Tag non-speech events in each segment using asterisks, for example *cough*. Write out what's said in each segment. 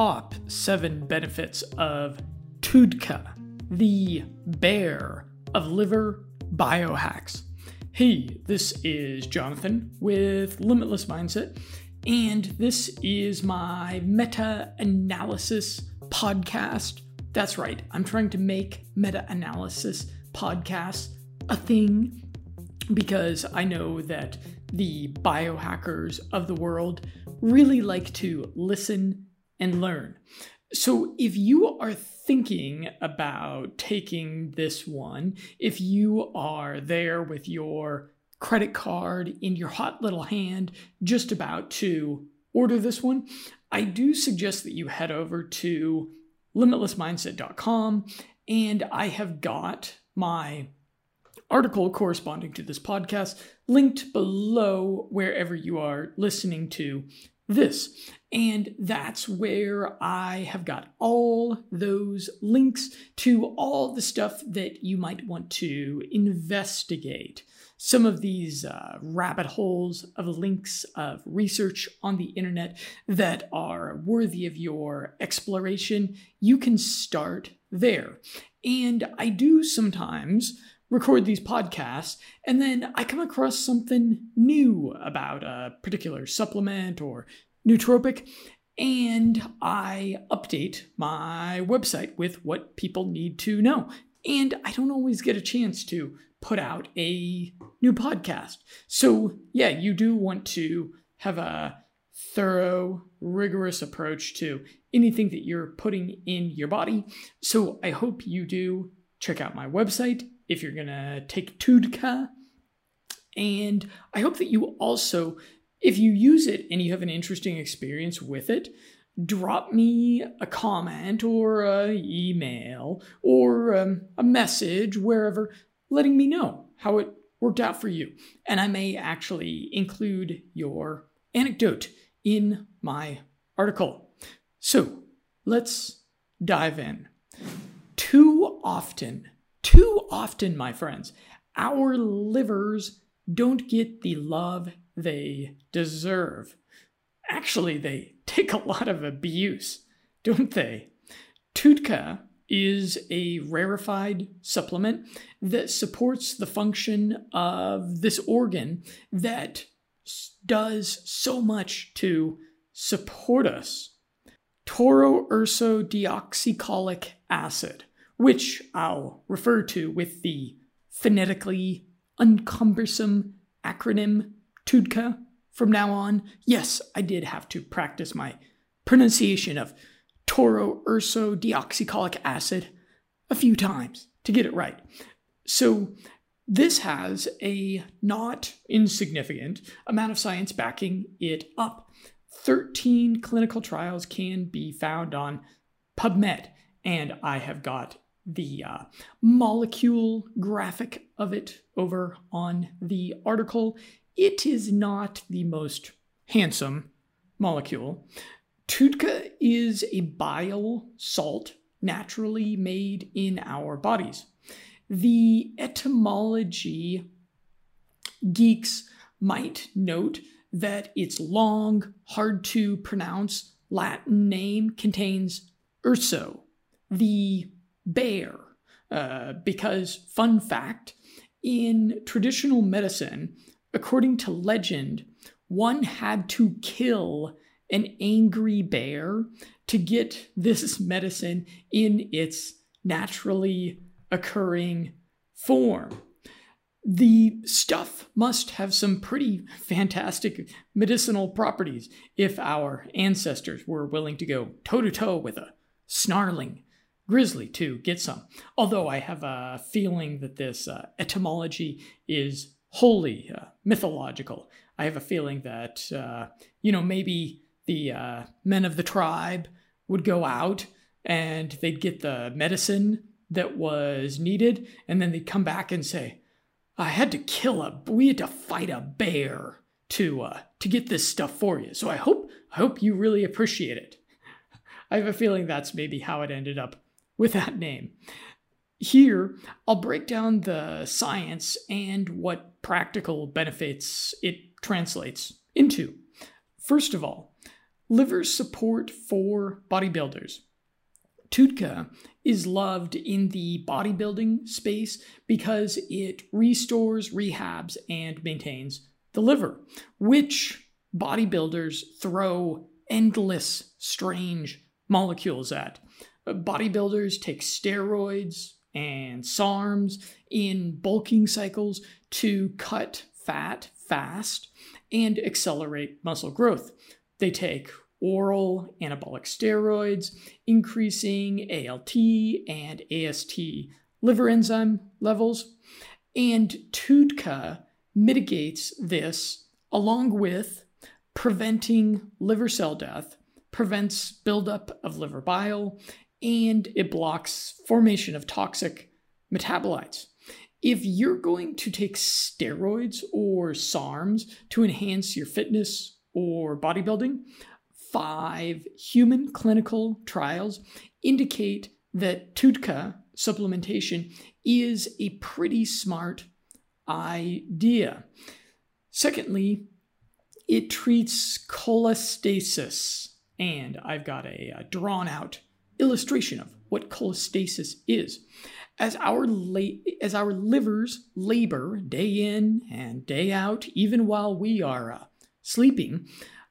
top seven benefits of TUDCA, the bear of liver biohacks. Hey, this is Jonathan with Limitless Mindset, and this is my meta analysis podcast. That's right, I'm trying to make meta analysis podcasts a thing because I know that the biohackers of the world really like to listen and learn. So, if you are thinking about taking this one, if you are there with your credit card in your hot little hand, just about to order this one, I do suggest that you head over to limitlessmindset.com and I have got my article corresponding to this podcast linked below wherever you are listening to this. And that's where I have got all those links to all the stuff that you might want to investigate. Some of these uh, rabbit holes of links of research on the internet that are worthy of your exploration, you can start there. And I do sometimes record these podcasts, and then I come across something new about a particular supplement or nootropic, and I update my website with what people need to know. And I don't always get a chance to put out a new podcast. So, yeah, you do want to have a thorough, rigorous approach to anything that you're putting in your body. So, I hope you do check out my website if you're going to take TUDCA. And I hope that you also, if you use it and you have an interesting experience with it, drop me a comment or an email or um, a message wherever letting me know how it worked out for you. And I may actually include your anecdote in my article. So let's dive in. Too often, too often, my friends, our livers don't get the love they deserve. Actually, they take a lot of abuse, don't they? TUDCA is a rarefied supplement that supports the function of this organ that does so much to support us. Tauroursodeoxycholic acid which I'll refer to with the phonetically uncumbersome acronym TUDCA from now on. Yes, I did have to practice my pronunciation of tauroursodeoxycholic acid a few times to get it right. So, this has a not insignificant amount of science backing it up. 13 clinical trials can be found on PubMed, and I have got the uh, molecule graphic of it over on the article. It is not the most handsome molecule. TUDCA is a bile salt naturally made in our bodies. The etymology geeks might note that its long, hard to pronounce Latin name contains urso, the bear. Uh, because, fun fact, in traditional medicine, according to legend, one had to kill an angry bear to get this *laughs* medicine in its naturally occurring form. The stuff must have some pretty fantastic medicinal properties if our ancestors were willing to go toe to toe with a snarling grizzly to get some. Although I have a feeling that this uh, etymology is wholly uh, mythological. I have a feeling that, uh, you know, maybe the uh, men of the tribe would go out and they'd get the medicine that was needed, and then they'd come back and say, I had to kill a, we had to fight a bear to, uh, to get this stuff for you. So I hope, I hope you really appreciate it. *laughs* I have a feeling that's maybe how it ended up with that name. Here, I'll break down the science and what practical benefits it translates into. First of all, liver support for bodybuilders. TUDCA is loved in the bodybuilding space because it restores, rehabs, and maintains the liver, which bodybuilders throw endless strange molecules at. Bodybuilders take steroids and SARMs in bulking cycles to cut fat fast and accelerate muscle growth. They take oral anabolic steroids, increasing ALT and AST liver enzyme levels. And TUDCA mitigates this along with preventing liver cell death, prevents buildup of liver bile, and it blocks formation of toxic metabolites. If you're going to take steroids or SARMs to enhance your fitness or bodybuilding, five human clinical trials indicate that TUDCA supplementation is a pretty smart idea. Secondly, it treats cholestasis, and I've got a, a drawn out illustration of what cholestasis is. As our, la- as our livers labor day in and day out, even while we are uh, sleeping,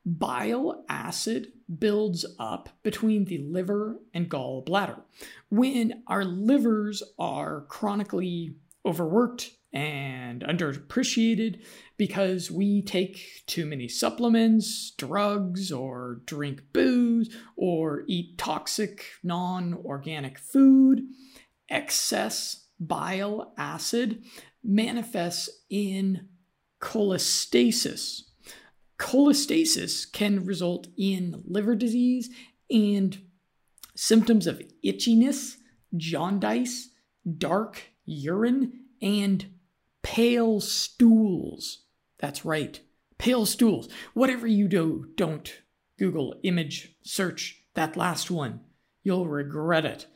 bile acid builds up between the liver and gallbladder. When our livers are chronically overworked and underappreciated because we take too many supplements, drugs, or drink booze, or eat toxic non organic food, excess bile acid manifests in cholestasis. Cholestasis can result in liver disease and symptoms of itchiness, jaundice, dark urine, and pale stools. That's right, pale stools. Whatever you do, don't Google image search that last one. You'll regret it.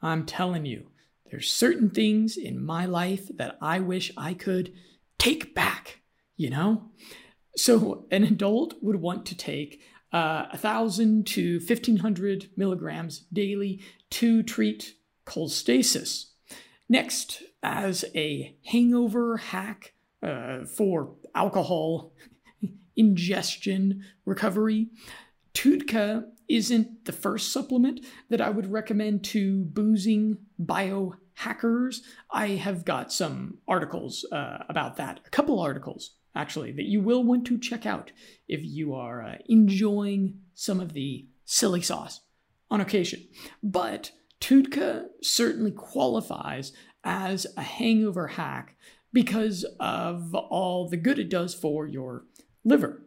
I'm telling you, there's certain things in my life that I wish I could take back, you know? So an adult would want to take uh, 1,000 to 1,500 milligrams daily to treat cholestasis. Next, as a hangover hack uh, for alcohol ingestion recovery, TUDCA isn't the first supplement that I would recommend to boozing biohackers. I have got some articles uh, about that, a couple articles actually, that you will want to check out if you are uh, enjoying some of the silly sauce on occasion. But TUDCA certainly qualifies as a hangover hack because of all the good it does for your liver.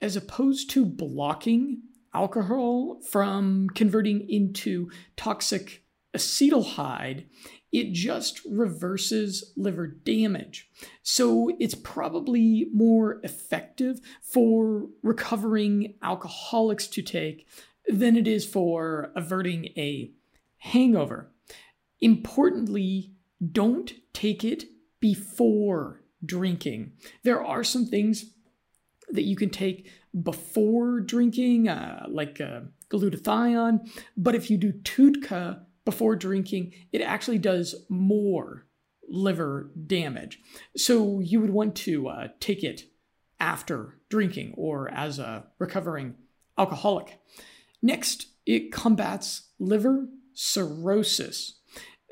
As opposed to blocking alcohol from converting into toxic acetaldehyde, it just reverses liver damage. So it's probably more effective for recovering alcoholics to take than it is for averting a hangover. Importantly, don't take it before drinking. There are some things that you can take before drinking, uh, like uh, glutathione, but if you do TUDCA before drinking, it actually does more liver damage. So you would want to uh, take it after drinking or as a recovering alcoholic. Next, it combats liver cirrhosis.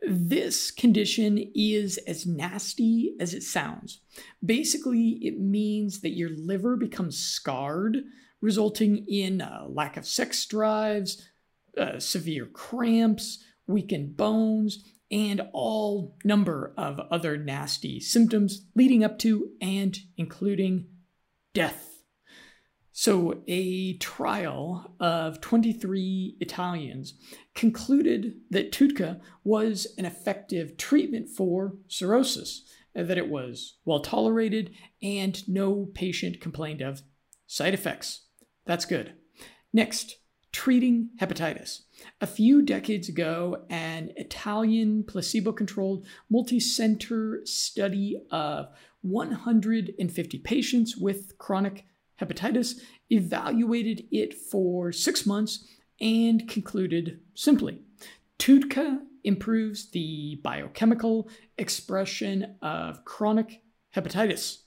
This condition is as nasty as it sounds. Basically, it means that your liver becomes scarred, resulting in a lack of sex drives, uh, severe cramps, weakened bones, and all number of other nasty symptoms leading up to and including death. So, a trial of 23 Italians concluded that TUDCA was an effective treatment for cirrhosis, that it was well tolerated, and no patient complained of side effects. That's good. Next, treating hepatitis. A few decades ago, an Italian placebo controlled multi-center study of 150 patients with chronic hepatitis, evaluated it for six months, and concluded simply TUDCA improves the biochemical expression of chronic hepatitis.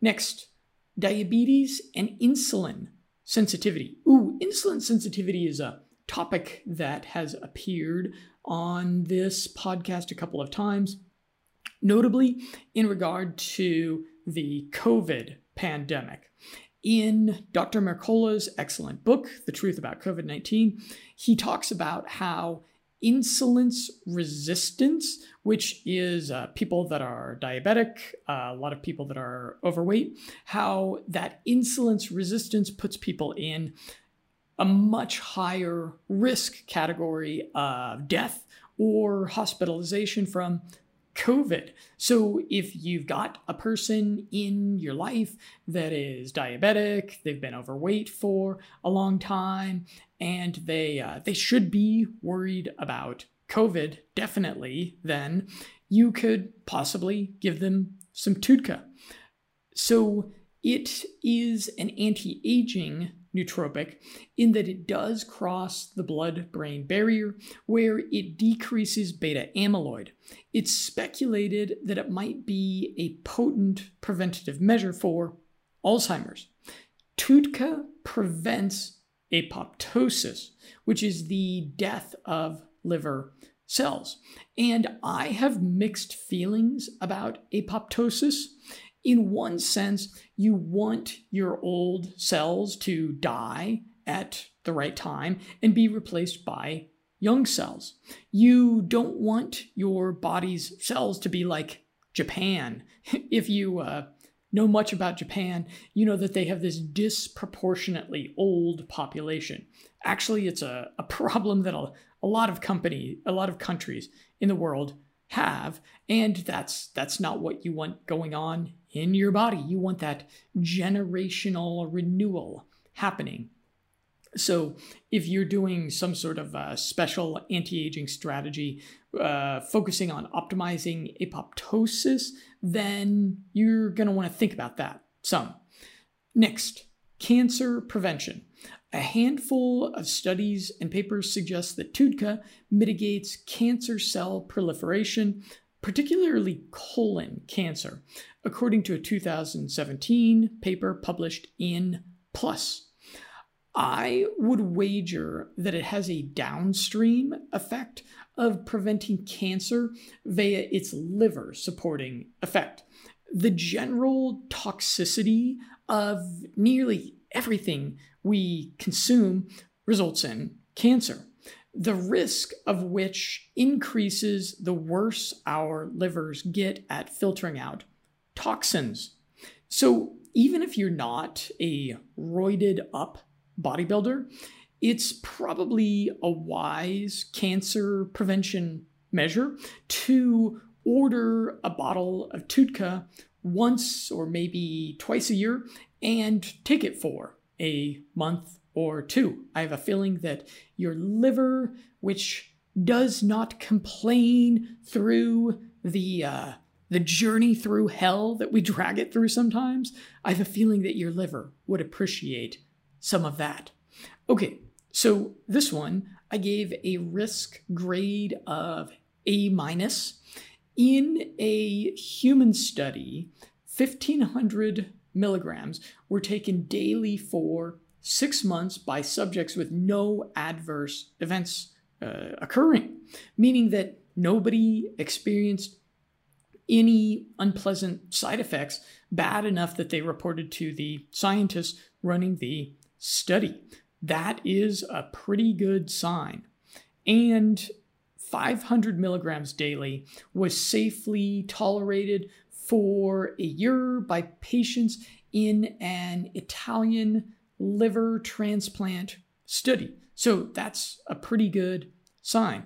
Next, diabetes and insulin sensitivity. Ooh, insulin sensitivity is a topic that has appeared on this podcast a couple of times, notably in regard to the COVID pandemic. In Dr. Mercola's excellent book, The Truth About COVID 19, he talks about how insulin resistance, which is uh, people that are diabetic, uh, a lot of people that are overweight, how that insulin resistance puts people in a much higher risk category of death or hospitalization from COVID. So, if you've got a person in your life that is diabetic, they've been overweight for a long time, and they uh, they should be worried about COVID, definitely. Then you could possibly give them some TUDCA. So it is an anti-aging nootropic in that it does cross the blood brain barrier where it decreases beta amyloid. It's speculated that it might be a potent preventative measure for Alzheimer's. TUDCA prevents apoptosis, which is the death of liver cells. And I have mixed feelings about apoptosis in one sense, you want your old cells to die at the right time and be replaced by young cells. You don't want your body's cells to be like Japan. *laughs* if you uh, know much about Japan, you know that they have this disproportionately old population. Actually, it's a, a problem that a, a lot of company, a lot of countries in the world have, and that's that's not what you want going on in your body. You want that generational renewal happening. So, if you're doing some sort of uh, special anti aging strategy uh, focusing on optimizing apoptosis, then you're going to want to think about that some. Next, cancer prevention. A handful of studies and papers suggest that TUDCA mitigates cancer cell proliferation, particularly colon cancer, according to a 2017 paper published in PLOS. I would wager that it has a downstream effect of preventing cancer via its liver supporting effect. The general toxicity of nearly everything we consume results in cancer, the risk of which increases the worse our livers get at filtering out toxins. So, even if you're not a roided up bodybuilder, it's probably a wise cancer prevention measure to order a bottle of TUDCA once or maybe twice a year and take it for a month or two. I have a feeling that your liver, which does not complain through the uh, the journey through hell that we *laughs* drag it through sometimes, I have a feeling that your liver would appreciate some of that. Okay, so this one I gave a risk grade of A minus. In a human study, 1500 milligrams were taken daily for six months by subjects with no adverse events uh, occurring, meaning that nobody experienced any unpleasant side effects bad enough that they reported to the scientists running the study. That is a pretty good sign. And 500 milligrams daily was safely tolerated for a year by patients in an Italian liver transplant study. So that's a pretty good sign.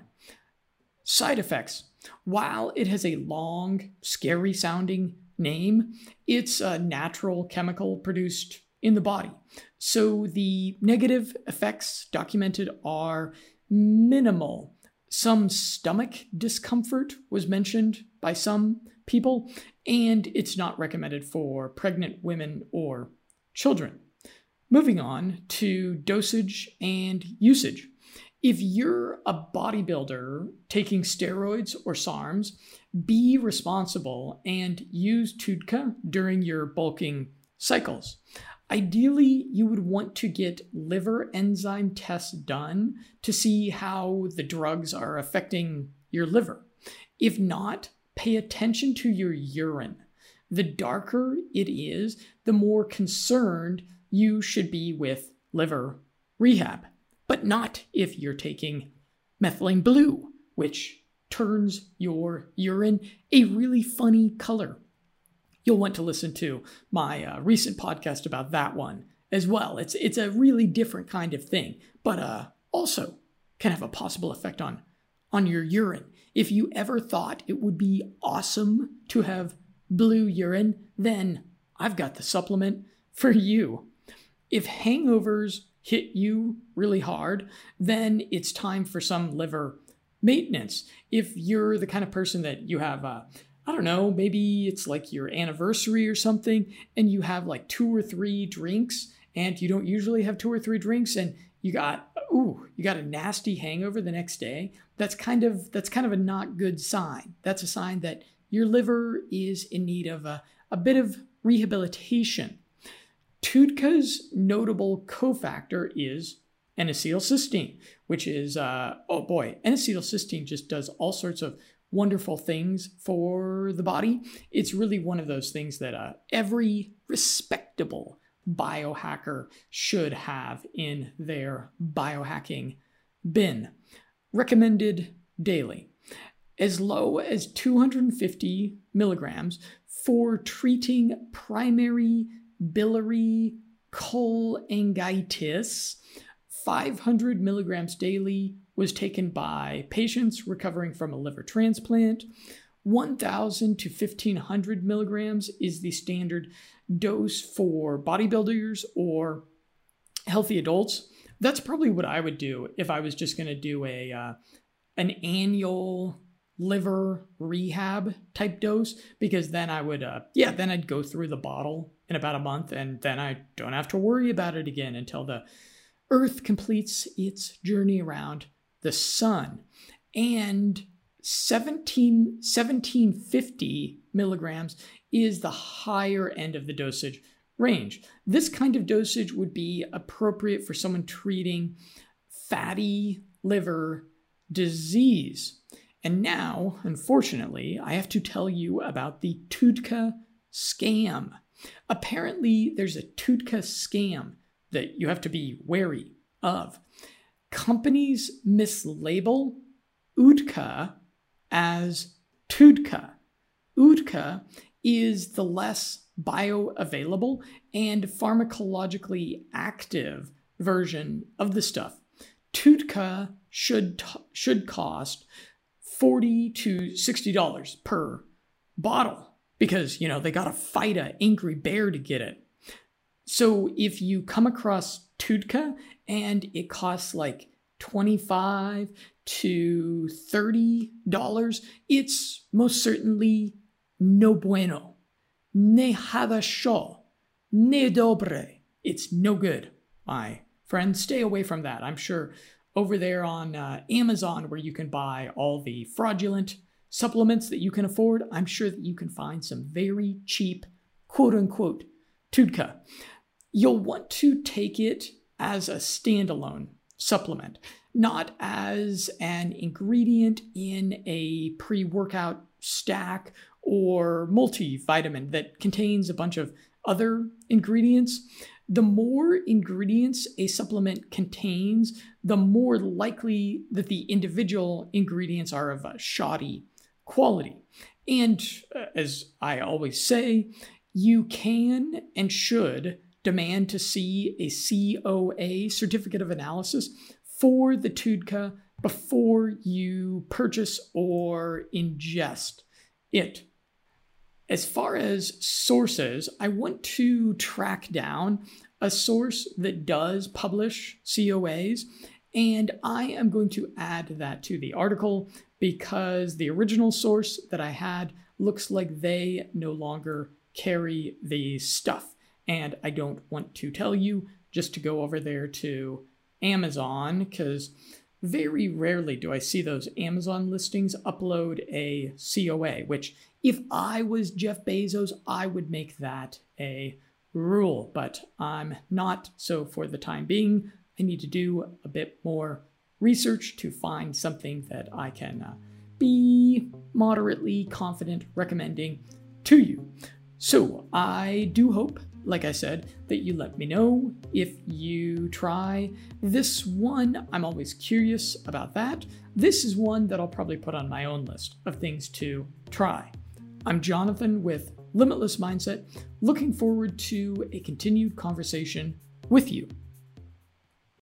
Side effects. While it has a long, scary sounding name, it's a natural chemical produced in the body. So the negative effects documented are minimal. Some stomach discomfort was mentioned by some people, and it's not recommended for pregnant women or children. Moving on to dosage and usage. If you're a bodybuilder taking steroids or SARMs, be responsible and use TUDCA during your bulking cycles. Ideally, you would want to get liver enzyme tests done to see how the drugs are affecting your liver. If not, pay attention to your urine. The darker it is, the more concerned you should be with liver rehab, but not if you're taking methylene blue, which turns your urine a really funny color. You'll want to listen to my uh, recent podcast about that one as well. It's it's a really different kind of thing, but uh, also can have a possible effect on on your urine. If you ever thought it would be awesome to have blue urine, then I've got the supplement for you. If hangovers hit you really hard, then it's time for some liver maintenance. If you're the kind of person that you have, uh, I don't know, maybe it's like your anniversary or something, and you have like two or three drinks, and you don't usually have two or three drinks, and you got ooh, you got a nasty hangover the next day. That's kind of that's kind of a not good sign. That's a sign that your liver is in need of a, a bit of rehabilitation. TUDCA's notable cofactor is N-acetylcysteine, which is, uh, oh boy, N-acetylcysteine just does all sorts of wonderful things for the body. It's really one of those things that uh, every respectable biohacker should have in their biohacking bin. Recommended daily. As low as 250 milligrams for treating primary biliary cholangitis. 500 milligrams daily was taken by patients recovering from a liver transplant. 1,000 to 1,500 milligrams is the standard dose for bodybuilders or healthy adults. That's probably what I would do if I was just going to do a uh, an annual liver rehab type dose because then I would uh yeah, then I'd go through the bottle in about a month and then I don't have to worry about it again until the earth completes its journey around the sun. And 17 1750 milligrams is the higher end of the dosage range. This kind of dosage would be appropriate for someone treating fatty liver disease. And now, unfortunately, I have to tell you about the TUDCA scam. Apparently, there's a TUDCA scam that you have to be wary of. Companies mislabel UDCA as TUDCA. UDCA is the less bioavailable and pharmacologically active version of the stuff. TUDCA should, should cost 40 to 60 dollars per bottle because you know they got to fight a angry bear to get it. So if you come across TUDCA and it costs like 25 to 30 dollars it's most certainly no bueno. Ne hadasho ne dobre. It's no good my friend stay away from that. I'm sure over there on uh, Amazon, where you can buy all the fraudulent supplements that you can afford, I'm sure that you can find some very cheap, quote unquote, TUDCA. You'll want to take it as a standalone supplement, not as an ingredient in a pre workout stack or multivitamin that contains a bunch of other ingredients the more ingredients a supplement contains, the more likely that the individual ingredients are of a shoddy quality. And uh, as I always say, you can and should demand to see a COA certificate of analysis for the TUDCA before you purchase or ingest it. As far as sources, I want to track down a source that does publish COAs, and I am going to add that to the article because the original source that I had looks like they no longer carry the stuff. And I don't want to tell you just to go over there to Amazon because very rarely do I see those Amazon listings upload a COA, which if I was Jeff Bezos, I would make that a rule, but I'm not. So for the time being, I need to do a bit more research to find something that I can uh, be moderately confident recommending to you. So I do hope like I said, that you let me know if you try this one. I'm always curious about that. This is one that I'll probably put on my own list of things to try. I'm Jonathan with Limitless Mindset, looking forward to a continued conversation with you.